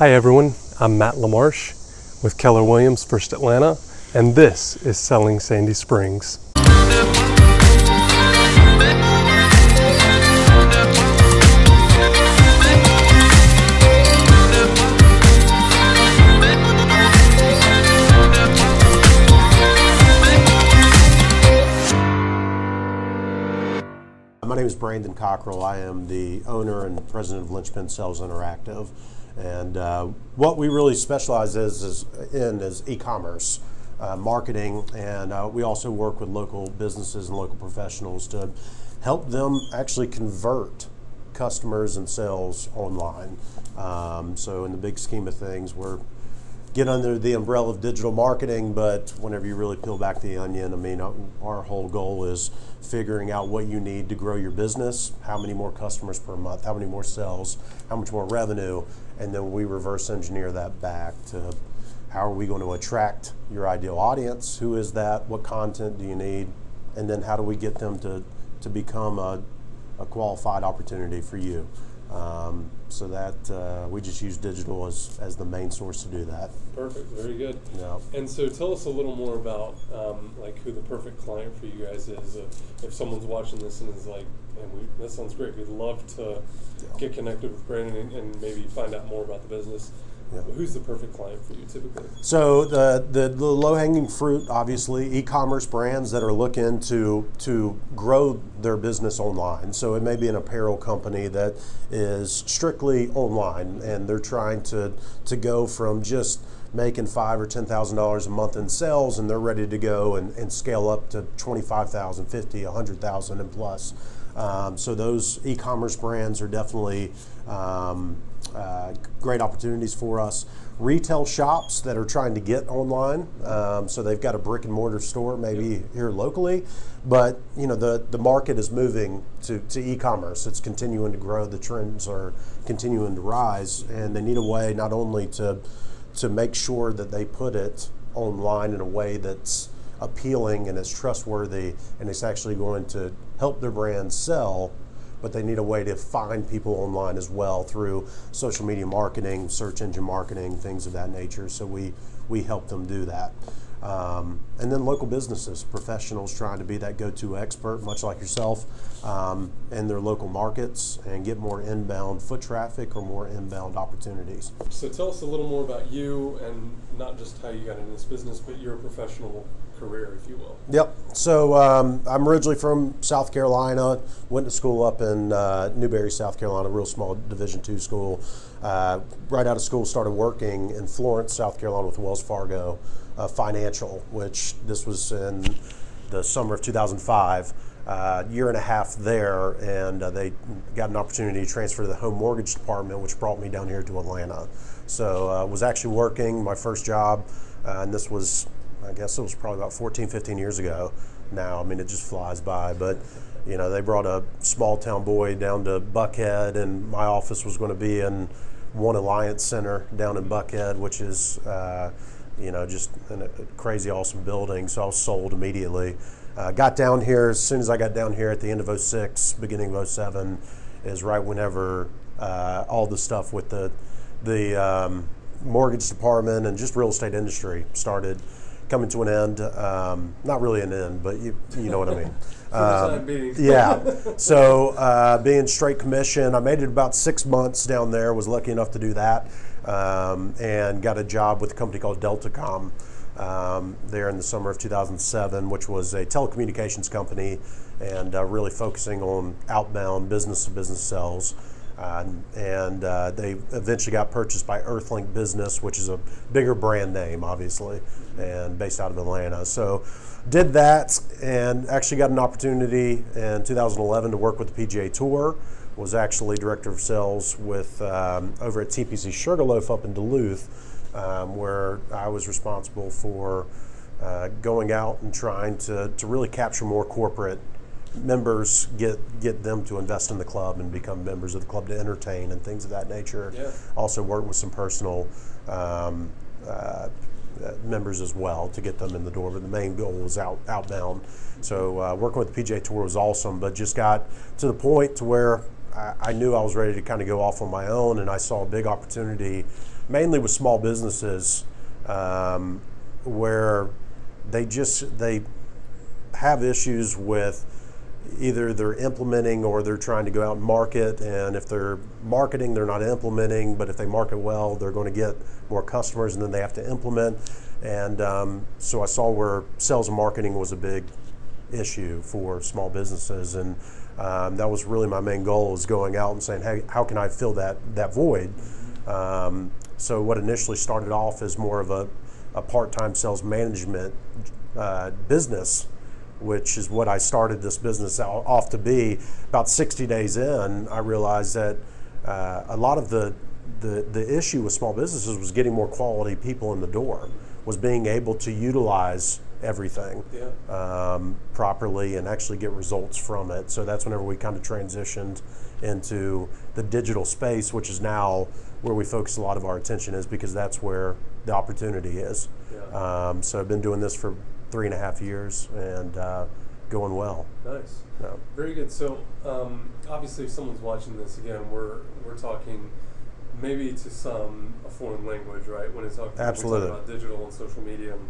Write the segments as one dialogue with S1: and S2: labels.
S1: Hi everyone, I'm Matt LaMarche with Keller Williams First Atlanta, and this is Selling Sandy Springs.
S2: My name is Brandon Cockrell. I am the owner and president of Linchpin Sales Interactive. And uh, what we really specialize is, is in is e-commerce uh, marketing, and uh, we also work with local businesses and local professionals to help them actually convert customers and sales online. Um, so in the big scheme of things, we're get under the umbrella of digital marketing, but whenever you really peel back the onion, I mean, our whole goal is figuring out what you need to grow your business, how many more customers per month, how many more sales, how much more revenue, and then we reverse engineer that back to how are we going to attract your ideal audience? Who is that? What content do you need? And then how do we get them to, to become a, a qualified opportunity for you? Um, so that uh, we just use digital as, as the main source to do that.
S1: Perfect, very good.
S2: Yeah.
S1: And so tell us a little more about um, like who the perfect client for you guys is. Uh, if someone's watching this and is like, "Man, we, that sounds great. We'd love to yeah. get connected with Brandon and, and maybe find out more about the business." Yeah. Who's the perfect client for you typically?
S2: So the, the, the low hanging fruit, obviously, e-commerce brands that are looking to to grow their business online. So it may be an apparel company that is strictly online, and they're trying to to go from just making five or ten thousand dollars a month in sales, and they're ready to go and, and scale up to twenty five thousand, fifty, a hundred thousand, and plus. Um, so those e-commerce brands are definitely um, uh, great opportunities for us. Retail shops that are trying to get online, um, so they've got a brick and mortar store maybe yep. here locally, but you know the the market is moving to, to e-commerce. It's continuing to grow. The trends are continuing to rise, and they need a way not only to to make sure that they put it online in a way that's appealing and it's trustworthy, and it's actually going to help their brand sell but they need a way to find people online as well through social media marketing, search engine marketing, things of that nature. So we, we help them do that. Um, and then local businesses, professionals trying to be that go to expert, much like yourself, um, in their local markets and get more inbound foot traffic or more inbound opportunities.
S1: So tell us a little more about you and not just how you got into this business, but your professional career, if you will.
S2: Yep. So um, I'm originally from South Carolina. Went to school up in uh, Newberry, South Carolina, real small Division two school. Uh, right out of school, started working in Florence, South Carolina, with Wells Fargo uh, Financial, which this was in the summer of 2005. Uh, year and a half there, and uh, they got an opportunity to transfer to the home mortgage department, which brought me down here to Atlanta. So uh, was actually working my first job, uh, and this was I guess it was probably about 14, 15 years ago now. I mean, it just flies by. But, you know, they brought a small town boy down to Buckhead, and my office was going to be in One Alliance Center down in Buckhead, which is, uh, you know, just a crazy awesome building. So I was sold immediately. Uh, got down here as soon as I got down here at the end of 06, beginning of 07, is right whenever uh, all the stuff with the the um, mortgage department and just real estate industry started coming to an end. Um, not really an end, but you you know what I mean.
S1: Um,
S2: yeah. So uh, being straight commission, I made it about six months down there. Was lucky enough to do that, um, and got a job with a company called Deltacom. Um, there in the summer of 2007, which was a telecommunications company and uh, really focusing on outbound business to business sales. Uh, and uh, they eventually got purchased by Earthlink Business, which is a bigger brand name, obviously, and based out of Atlanta. So, did that and actually got an opportunity in 2011 to work with the PGA Tour. Was actually director of sales with um, over at TPC Sugarloaf up in Duluth, um, where I was responsible for uh, going out and trying to, to really capture more corporate members get get them to invest in the club and become members of the club to entertain and things of that nature.
S1: Yeah.
S2: Also work with some personal um, uh, members as well to get them in the door. But the main goal was out outbound. So uh, working with the PGA Tour was awesome, but just got to the point to where I, I knew I was ready to kind of go off on my own, and I saw a big opportunity, mainly with small businesses, um, where they just they have issues with either they're implementing or they're trying to go out and market. And if they're marketing, they're not implementing. But if they market well, they're going to get more customers, and then they have to implement. And um, so I saw where sales and marketing was a big issue for small businesses, and um, that was really my main goal was going out and saying, hey, how can I fill that that void? Um, so what initially started off as more of a, a part-time sales management uh, business which is what I started this business off to be. About 60 days in, I realized that uh, a lot of the, the, the issue with small businesses was getting more quality people in the door, was being able to utilize everything
S1: yeah.
S2: um, properly and actually get results from it. So that's whenever we kind of transitioned into the digital space, which is now where we focus a lot of our attention is because that's where the opportunity is.
S1: Yeah.
S2: Um, so I've been doing this for three and a half years and uh, going well.
S1: Nice.
S2: Yeah.
S1: Very good. So um, obviously, if someone's watching this again, we're we're talking maybe to some a foreign language, right? When it's talking,
S2: Absolutely.
S1: about digital and social media and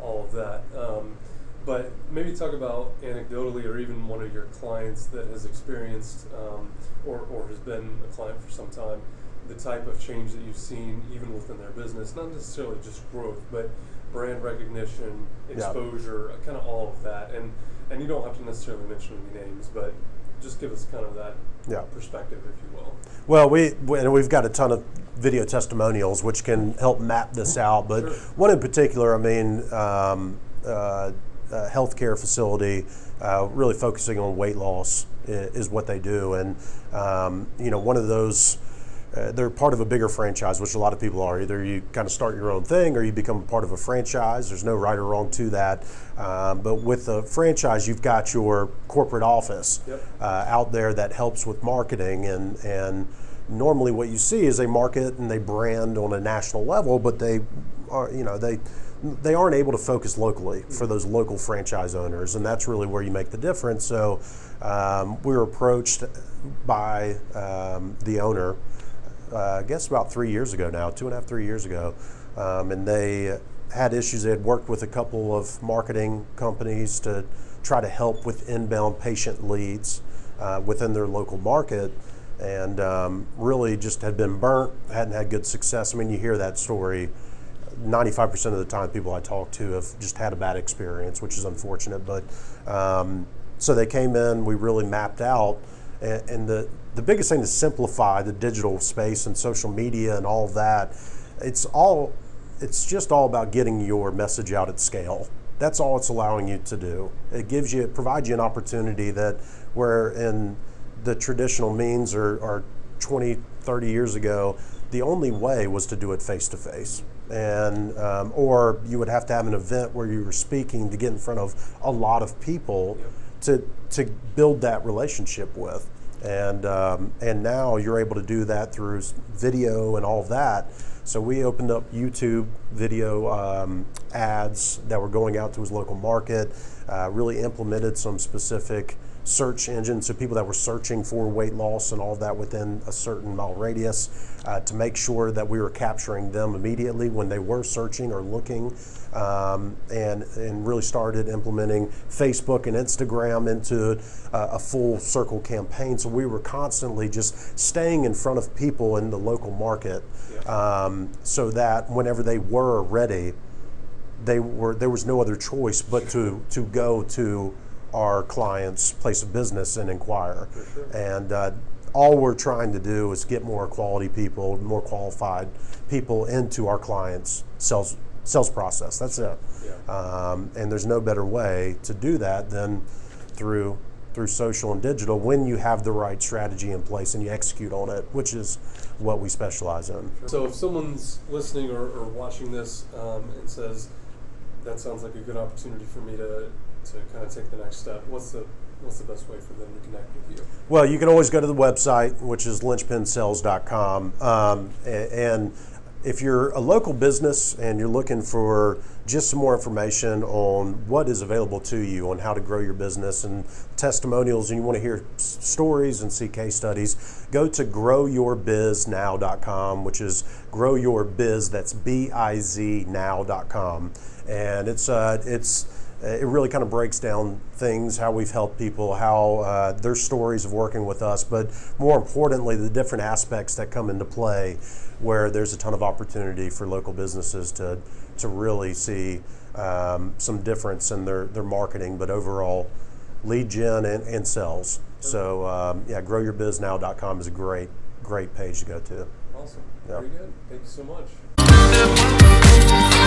S1: all of that. Um, but maybe talk about anecdotally, or even one of your clients that has experienced um, or, or has been a client for some time, the type of change that you've seen even within their business, not necessarily just growth, but brand recognition, exposure, yeah. kind of all of that. And and you don't have to necessarily mention any names, but just give us kind of that
S2: yeah.
S1: perspective, if you will.
S2: Well, we and we've got a ton of video testimonials which can help map this out. But
S1: sure.
S2: one in particular, I mean, um, uh, a healthcare facility, uh, really focusing on weight loss is, is what they do, and um, you know, one of those uh, they're part of a bigger franchise, which a lot of people are. Either you kind of start your own thing or you become part of a franchise. There's no right or wrong to that. Um, but with the franchise, you've got your corporate office
S1: yep.
S2: uh, out there that helps with marketing. And, and normally what you see is they market and they brand on a national level, but they are, you know, they, they aren't able to focus locally for those local franchise owners, and that's really where you make the difference. So, um, we were approached by um, the owner uh, I guess about three years ago now, two and a half, three years ago, um, and they had issues. They had worked with a couple of marketing companies to try to help with inbound patient leads uh, within their local market, and um, really just had been burnt, hadn't had good success. I mean, you hear that story. 95% of the time, people I talk to have just had a bad experience, which is unfortunate. But um, so they came in, we really mapped out, and, and the the biggest thing to simplify the digital space and social media and all that, it's all it's just all about getting your message out at scale. That's all it's allowing you to do. It gives you it provides you an opportunity that where in the traditional means or, or 20, 30 years ago, the only way was to do it face to face. And um, or you would have to have an event where you were speaking to get in front of a lot of people to to build that relationship with and um, and now you're able to do that through video and all that. So we opened up YouTube video um, ads that were going out to his local market. Uh, really implemented some specific search engine, so people that were searching for weight loss and all of that within a certain mile radius, uh, to make sure that we were capturing them immediately when they were searching or looking, um, and and really started implementing Facebook and Instagram into uh, a full circle campaign. So we were constantly just staying in front of people in the local market, um, so that whenever they were ready, they were there was no other choice but to to go to our client's place of business and inquire.
S1: Sure.
S2: And uh, all we're trying to do is get more quality people, more qualified people into our clients' sales sales process. That's it.
S1: Yeah.
S2: Um, and there's no better way to do that than through through social and digital when you have the right strategy in place and you execute on it, which is what we specialize in.
S1: So if someone's listening or, or watching this um, and says, that sounds like a good opportunity for me to to kind of take the next step, what's the what's the best way for them to connect with you?
S2: Well, you can always go to the website, which is linchpinsales.com, um, and if you're a local business and you're looking for just some more information on what is available to you on how to grow your business and testimonials, and you want to hear s- stories and see case studies, go to growyourbiznow.com, which is grow your biz. That's B I Z now.com, and it's uh, it's it really kind of breaks down things, how we've helped people, how uh, their stories of working with us, but more importantly, the different aspects that come into play where there's a ton of opportunity for local businesses to, to really see um, some difference in their, their marketing, but overall lead gen and, and sales. So, um, yeah, growyourbiznow.com is a great, great page to go to.
S1: Awesome.
S2: Yeah.
S1: Very good. Thank you so much.